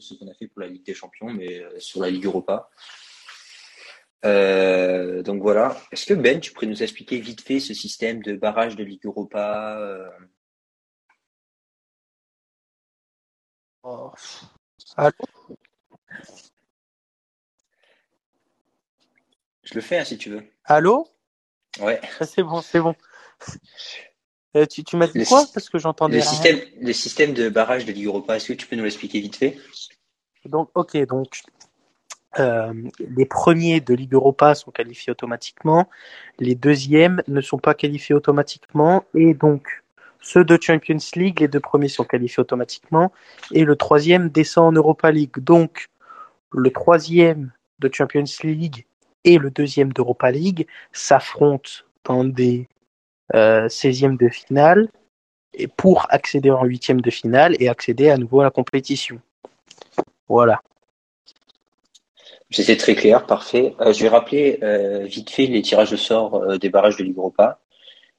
ce qu'on a fait pour la Ligue des Champions, mais sur la Ligue Europa. donc voilà. Est-ce que Ben, tu pourrais nous expliquer vite fait ce système de barrage de Ligue Europa oh. Allô? Je le fais hein, si tu veux. Allô? Ouais. Ah, c'est bon, c'est bon. Euh, tu, tu m'as dit quoi Parce que j'entendais. Le système, le système de barrage de Ligue Europa, est-ce que tu peux nous l'expliquer vite fait? Donc, ok, donc euh, les premiers de Ligue Europa sont qualifiés automatiquement, les deuxièmes ne sont pas qualifiés automatiquement, et donc ceux de Champions League, les deux premiers sont qualifiés automatiquement, et le troisième descend en Europa League. Donc, le troisième de Champions League et le deuxième d'Europa League s'affrontent dans des 16e de finale et pour accéder en huitième de finale et accéder à nouveau à la compétition. Voilà. C'était très clair, parfait. Euh, je vais rappeler euh, vite fait les tirages de sort euh, des barrages de Ligue Europa.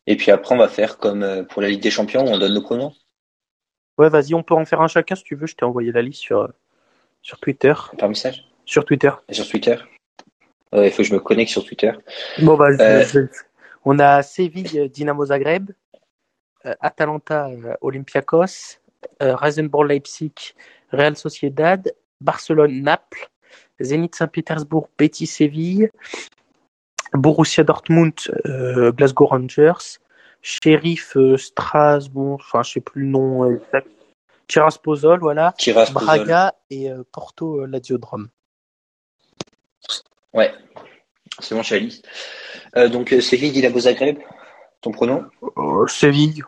Et puis après, on va faire comme euh, pour la Ligue des Champions, on donne nos pronoms. Ouais, vas-y, on peut en faire un chacun si tu veux. Je t'ai envoyé la liste sur, sur Twitter. Par message Sur Twitter. Et sur Twitter Il faut que je me connecte sur Twitter. Bon, bah, je, on a Séville, Dynamo Zagreb, euh, Atalanta, euh, Olympiakos, euh, Rasenborg, Leipzig, Real Sociedad, Barcelone, Naples, Zénith Saint-Pétersbourg, Betis, Séville, Borussia Dortmund, Glasgow Rangers, Sheriff Strasbourg, enfin je sais plus le nom exact, Tiraspol, voilà. Braga et Porto Lazio-Drome. Ouais, c'est bon, Chalice. Euh, donc, Séville, Dynamo Zagreb, ton pronom euh, Séville.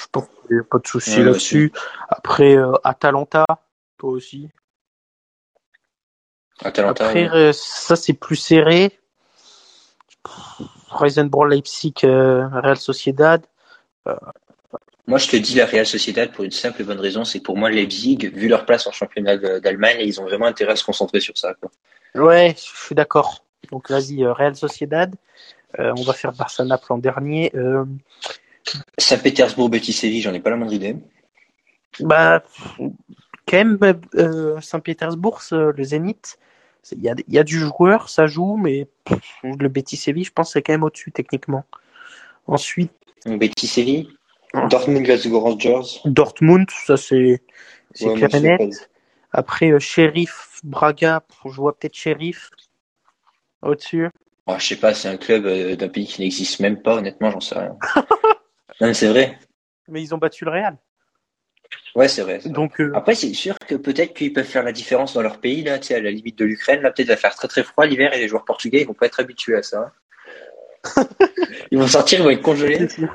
Je pense qu'il n'y a pas de souci ouais, là-dessus. Après, euh, Atalanta, toi aussi. Atalanta. Après, ouais. ça, c'est plus serré. Reisenborg, Leipzig, Real Sociedad. Moi, je te dis la Real Sociedad pour une simple et bonne raison, c'est pour moi Leipzig, vu leur place en championnat d'Allemagne, ils ont vraiment intérêt à se concentrer sur ça. Quoi. Ouais, je suis d'accord. Donc vas-y, Real Sociedad. Euh, on va faire Barça-Naples en dernier. Euh... Saint-Pétersbourg, Betis, Séville, j'en ai pas la moindre idée. Bah, quand même, euh, Saint-Pétersbourg, le Zénith, il y a, y a, du joueur, ça joue, mais pff, le Betis Séville, je pense, c'est quand même au-dessus techniquement. Ensuite. Betis Séville, Dortmund, Glasgow Rangers. Dortmund, ça c'est Ouais, clair et net. Après, euh, Sheriff, Braga, je vois peut-être Sheriff au-dessus. Oh, je sais pas, c'est un club euh, d'un pays qui n'existe même pas, honnêtement, j'en sais rien. non, mais c'est vrai. Mais ils ont battu le Real. Ouais, c'est vrai. Donc, euh, Après, c'est sûr que peut-être qu'ils peuvent faire la différence dans leur pays, là, à la limite de l'Ukraine. Là, peut-être va faire très très froid l'hiver et les joueurs portugais, ils vont pas être habitués à ça. ils vont sortir, ils vont être congelés. c'est sûr.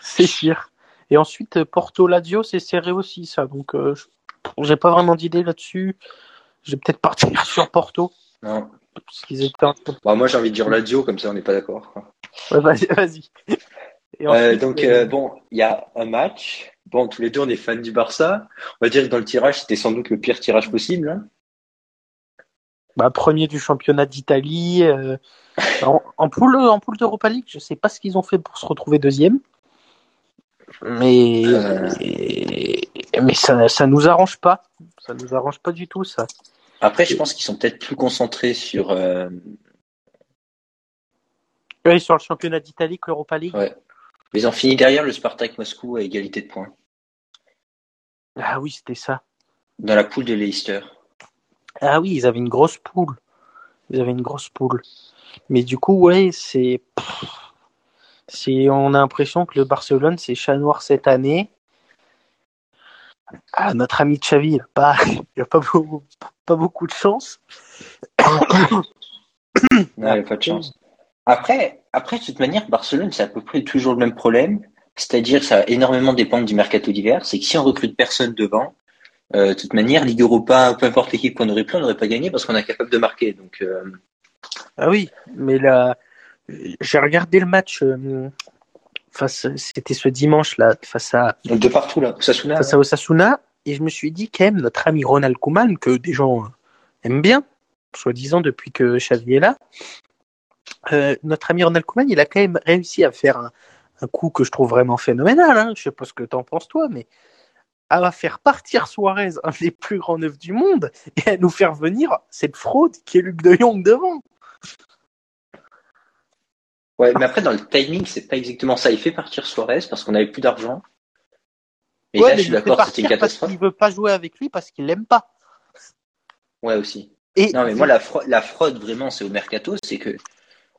C'est sûr. Et ensuite, euh, Porto Lazio, c'est serré aussi, ça. Donc, euh, je- j'ai pas vraiment d'idée là-dessus. Je vais peut-être partir sur Porto. Non. Qu'ils étaient. Bon, moi, j'ai envie de dire Lazio, comme ça, on n'est pas d'accord. quoi. Ouais, vas-y, vas-y. Et Euh, donc, euh, euh, bon, il y a un match. Bon, tous les deux, on est fans du Barça. On va dire que dans le tirage, c'était sans doute le pire tirage possible. hein. bah, premier du championnat d'Italie. euh, en, en poule, en poule d'Europa League, je sais pas ce qu'ils ont fait pour se retrouver deuxième. Mais, mais ça, ça nous arrange pas. Ça nous arrange pas du tout, ça. Après, je pense qu'ils sont peut-être plus concentrés sur. euh, Oui, sur le championnat d'Italie que l'Europa League. Ouais. Ils ont fini derrière le Spartak Moscou à égalité de points. Ah oui, c'était ça. Dans la poule de Leicester. Ah oui, ils avaient une grosse poule. Ils avaient une grosse poule. Mais du coup, ouais, c'est on a l'impression que le Barcelone, c'est chat noir cette année. Ah, notre ami Xavi, il a pas, il a pas, beaucoup, pas beaucoup de chance. Il pas de chance. Après, après, de toute manière, Barcelone, c'est à peu près toujours le même problème. C'est-à-dire, ça va énormément dépendre du mercato d'hiver. C'est que si on recrute personne devant, euh, de toute manière, Ligue Europa, peu importe l'équipe qu'on aurait pris, on n'aurait pas gagné parce qu'on est capable de marquer. Donc, euh, Ah oui, mais là, j'ai regardé le match euh, face, c'était ce dimanche là, face à, de partout là. Sasuna, face à Osasuna, et je me suis dit quand même notre ami Ronald Koeman que des gens euh, aiment bien, soi-disant depuis que Xavi est là. euh, notre ami Ronald Koeman, il a quand même réussi à faire un, un coup que je trouve vraiment phénoménal. Hein. Je sais pas ce que t'en penses toi, mais va faire partir Suarez, un des plus grands neufs du monde, et elle nous faire venir cette fraude qui est Luc de Jong devant. Ouais, mais après, dans le timing, c'est pas exactement ça. Il fait partir Suarez parce qu'on avait plus d'argent. Et là, je suis d'accord, c'était une catastrophe. il veut pas jouer avec lui parce qu'il l'aime pas. Ouais, aussi. Et non, mais moi, la fraude, la fraude vraiment, c'est au mercato, c'est que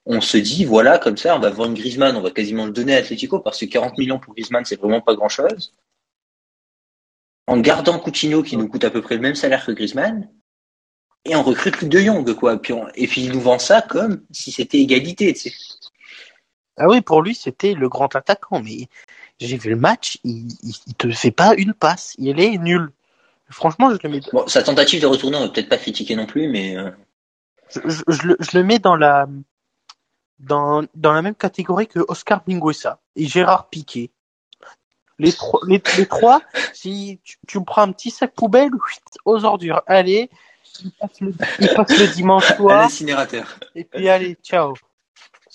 on se dit, voilà, comme ça, on va vendre Griezmann, on va quasiment le donner à Atletico parce que 40 millions pour Griezmann, c'est vraiment pas grand chose. En gardant Coutinho qui nous coûte à peu près le même salaire que Griezmann, et on recrute plus de Young, quoi. Puis Et puis il nous vend ça comme si c'était égalité, tu sais. Ah oui, pour lui, c'était le grand attaquant, mais j'ai vu le match, il, il, te fait pas une passe, il est nul. Franchement, je le mets. Bon, sa tentative de retourner, on va peut-être pas critiquer non plus, mais. Euh, je, je, je, le mets dans la dans, dans la même catégorie que Oscar Binguesa et Gérard Piquet. Les, trois, les, trois, si tu, tu prends un petit sac poubelle aux ordures, allez, il passe le, il passe le dimanche soir. L'incinérateur. Et puis allez, ciao.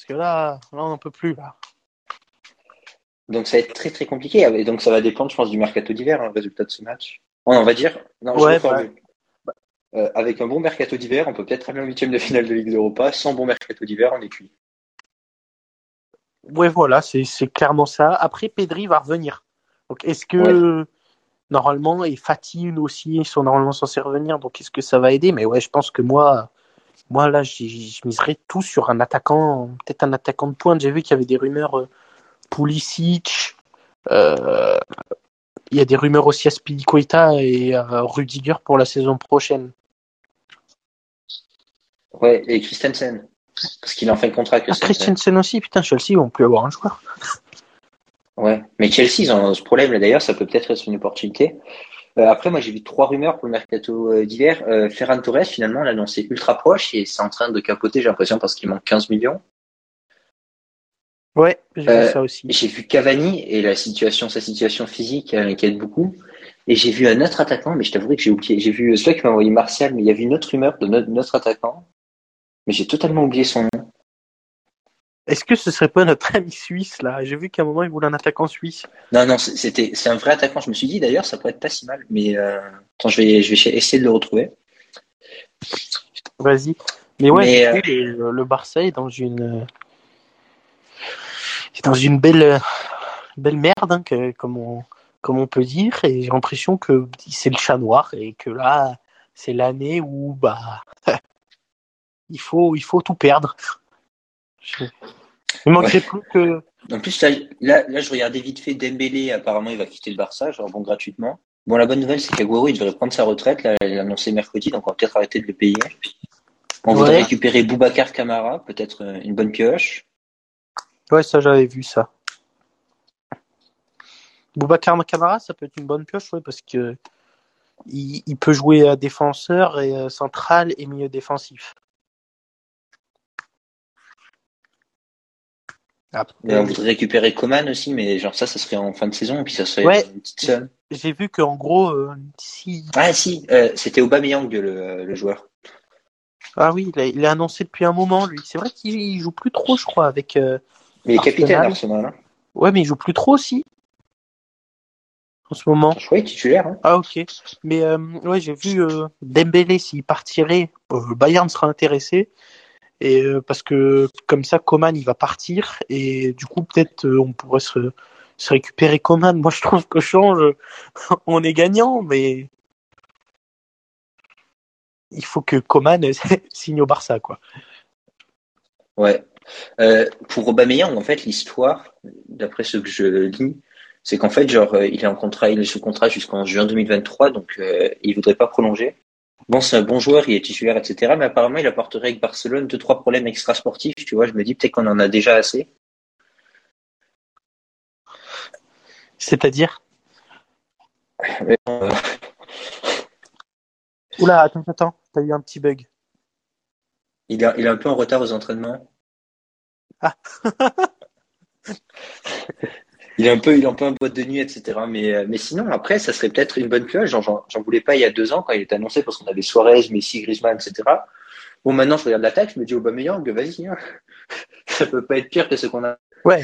Parce que là, là on n'en peut plus. Là. Donc ça va être très très compliqué. Et donc ça va dépendre, je pense, du mercato d'hiver, hein, le résultat de ce match. on va dire. Non, ouais, bah, euh, avec un bon mercato d'hiver, on peut peut-être aller en huitième de finale de Ligue d'Europa. Sans bon mercato d'hiver, on est cuit. Ouais, voilà, c'est clairement ça. Après, Pedri va revenir. Donc, est-ce que normalement et Fatih aussi ils sont normalement censés revenir, donc est-ce que ça va aider? Mais ouais, je pense que moi, moi là, je miserais tout sur un attaquant, peut-être un attaquant de pointe. J'ai vu qu'il y avait des rumeurs euh, Pulisic. Euh, il y a des rumeurs aussi à Spilicueta et à Rudiger pour la saison prochaine. Ouais, et Christensen. Parce qu'il en fait le contrat avec ah, Christensen aussi, putain, Chelsea vont plus avoir un joueur. Ouais, mais Chelsea, ils ont ce problème là d'ailleurs, ça peut peut-être être une opportunité. Euh, après, moi j'ai vu trois rumeurs pour le mercato euh, d'hiver. Euh, Ferran Torres, finalement, l'a annoncé ultra proche et c'est en train de capoter, j'ai l'impression, parce qu'il manque 15 millions. Ouais, j'ai vu ça aussi. J'ai vu Cavani et la situation, sa situation physique inquiète beaucoup. Et j'ai vu un autre attaquant, mais je t'avouerai que j'ai oublié. J'ai vu celui qui m'a envoyé Martial, mais il y avait une autre rumeur de notre attaquant mais j'ai totalement oublié son nom. Est-ce que ce serait pas notre ami suisse là? J'ai vu qu'à un moment il voulait un attaquant suisse. Non non, c'était c'est un vrai attaquant. Je me suis dit d'ailleurs ça pourrait être pas si mal, mais euh... attends je vais je vais essayer de le retrouver. Vas-y. Mais ouais, euh, le, le, Barça est dans une c'est dans une belle belle merde hein, que, comme on comme on peut dire et j'ai l'impression que c'est le chat noir et que là c'est l'année où bah il faut, il faut tout perdre. Il manquerait plus que. En plus, là, là, je regardais vite fait Dembélé, apparemment, il va quitter le Barça, genre bon, gratuitement. Bon, la bonne nouvelle, c'est qu'Aguero, il devrait prendre sa retraite, là, il a annoncé mercredi, donc on va peut-être arrêter de le payer. On voudrait récupérer Boubacar Camara, peut-être euh, une bonne pioche. Ouais, ça, j'avais vu ça. Boubacar Camara, ça peut être une bonne pioche, ouais, parce que il, il peut jouer à défenseur et euh, central et milieu défensif. On voudrait récupérer Coman aussi, mais genre ça, ça serait en fin de saison, et puis ça serait une petite somme. J'ai vu qu'en gros, euh, si. Ah si, euh, c'était Aubameyang le, le joueur. Ah oui, il a, annoncé depuis un moment, lui. C'est vrai qu'il joue plus trop, je crois, avec. Euh, mais il est capitaine Arsenal. Hein. Ouais, mais il joue plus trop aussi. En ce moment. Je crois titulaire. Hein. Ah ok. Mais euh, ouais, j'ai vu Dembélé s'il partirait, Bayern sera intéressé et euh, parce que comme ça Coman il va partir et du coup peut-être euh, on pourrait se, se récupérer Coman. Moi je trouve que change, on est gagnant, mais il faut que Coman signe au Barça quoi. Ouais. Euh, pour Aubameyang en fait l'histoire, d'après ce que je lis, c'est qu'en fait genre il est en contrat, il est sous contrat jusqu'en juin 2023 donc euh, il voudrait pas prolonger. Bon, c'est un bon joueur, il est titulaire, etc. Mais apparemment, il apporterait avec Barcelone deux, trois problèmes extrasportifs. Tu vois, je me dis peut-être qu'on en a déjà assez. C'est-à-dire? Oula, attends, attends, t'as eu un petit bug. Il, est, il est un peu en retard aux entraînements. Ah il est un peu, il est un peu en boîte de nuit, etc. Mais, euh, mais sinon, après, ça serait peut-être une bonne pioche. J'en voulais pas il y a deux ans quand il était annoncé parce qu'on avait Suarez, Messi, Griezmann, etc. Bon, maintenant, je regarde l'attaque, je me dis Aubameyang, vas-y, hein. ça peut pas être pire que ce qu'on a. Ouais.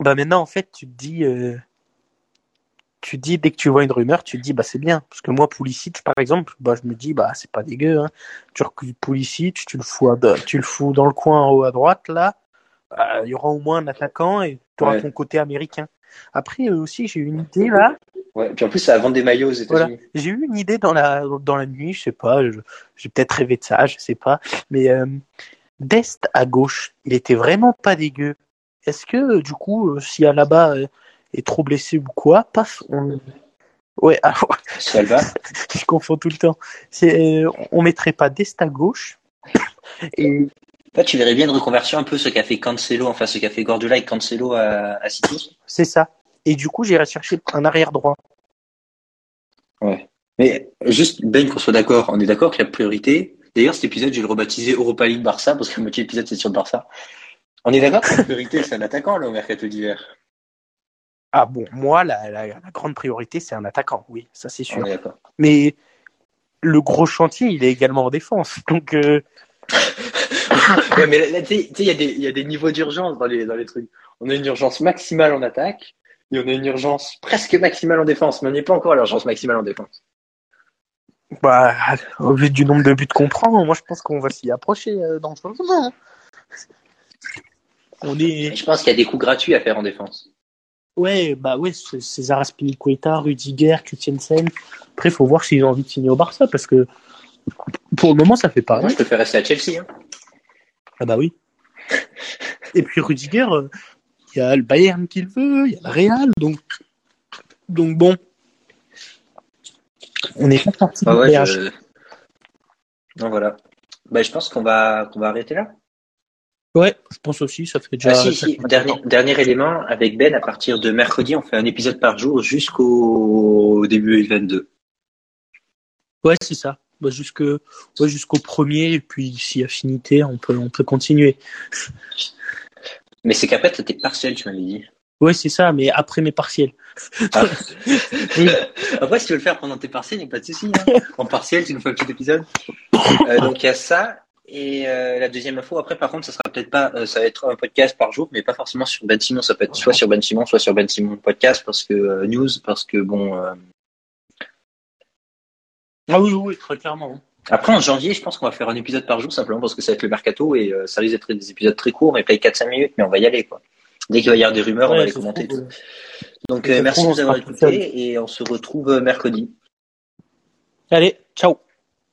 Bah maintenant, en fait, tu te dis, euh... tu dis dès que tu vois une rumeur, tu te dis bah c'est bien parce que moi Pulisic par exemple, bah je me dis bah c'est pas dégueu hein. Tu recrutes Pulisic, tu le fous à, tu le fous dans le coin en haut à droite là, bah, il y aura au moins un attaquant et tu auras ton côté américain. Après euh, aussi j'ai eu une idée là. Ouais, puis en plus ça vend des maillots aux États-Unis. J'ai eu une idée dans la dans la nuit, je sais pas, j'ai peut-être rêvé de ça, je sais pas, mais euh, Dest à gauche, il était vraiment pas dégueu. Est-ce que du coup, euh, si là-bas est trop blessé ou quoi, paf, on... Ouais, ah, je confonds tout le temps. On mettrait pas Dest à gauche. Et... Toi, tu verrais bien une reconversion un peu ce qu'a fait Cancelo, enfin ce qu'a fait Gordula et Cancelo à, à City. C'est ça. Et du coup, j'irai chercher un arrière droit. Ouais. Mais juste, Ben, qu'on soit d'accord, on est d'accord que la priorité, d'ailleurs, cet épisode, je vais le rebaptiser Europa League Barça, parce que le moitié de l'épisode, c'est sur le Barça. On est d'accord que la priorité, c'est un attaquant, là, au mercato d'hiver? Ah bon, moi, la, la, grande priorité, c'est un attaquant, oui, ça c'est sûr. Mais le gros chantier, il est également en défense. Donc. Euh... mais tu sais, il y, a des niveaux d'urgence dans les, dans les trucs. On a une urgence maximale en attaque et on a une urgence presque maximale en défense, mais on n'est pas encore à l'urgence maximale en défense. Bah, au vu du nombre de buts qu'on prend, moi je pense qu'on va s'y approcher euh, dans ce moment. On est... Je pense qu'il y a des coups gratuits à faire en défense. Ouais, bah ouais, César Aspilicueta, Rudiger, Christensen. Après, il faut voir s'ils ont envie de signer au Barça parce que pour le moment, ça fait pas. Moi, je préfère rester à Chelsea. Hein. Ah bah oui. Et puis Rudiger, euh, il y a le Bayern qui le veut, il y a le Real, donc donc bon, on est pas parti ah ouais, je... Non voilà. Bah je pense qu'on va qu'on va arrêter là. Ouais, je pense aussi, ça fait déjà. Ah, si, si. Dernier, dernier élément, avec Ben, à partir de mercredi, on fait un épisode par jour jusqu'au début 2022. Ouais, c'est ça. Bah, jusque, ouais, jusqu'au premier, et puis si affinité, on peut, on peut continuer. Mais c'est qu'après, t'as tes partiels, tu m'avais dit. Ouais, c'est ça, mais après mes partiels. Ah. Après, si tu veux le faire pendant tes partiels, il n'y a pas de souci. Hein. En partiel, tu nous fais un petit épisode. Euh, donc, il y a ça. Et euh, la deuxième info, après, par contre, ça sera peut-être pas, euh, ça va être un podcast par jour, mais pas forcément sur Ben Simon. Ça peut être soit sur Ben Simon, soit sur Ben Simon podcast, parce que news, parce que bon. Ah oui, oui, très clairement. Après, en janvier, je pense qu'on va faire un épisode par jour, simplement parce que ça va être le mercato et ça risque d'être des épisodes très courts, mais peut-être 4-5 minutes, mais on va y aller, quoi. Dès qu'il va y avoir des rumeurs, on va les commenter. Donc, merci de nous avoir écoutés et on se retrouve mercredi. Allez, ciao.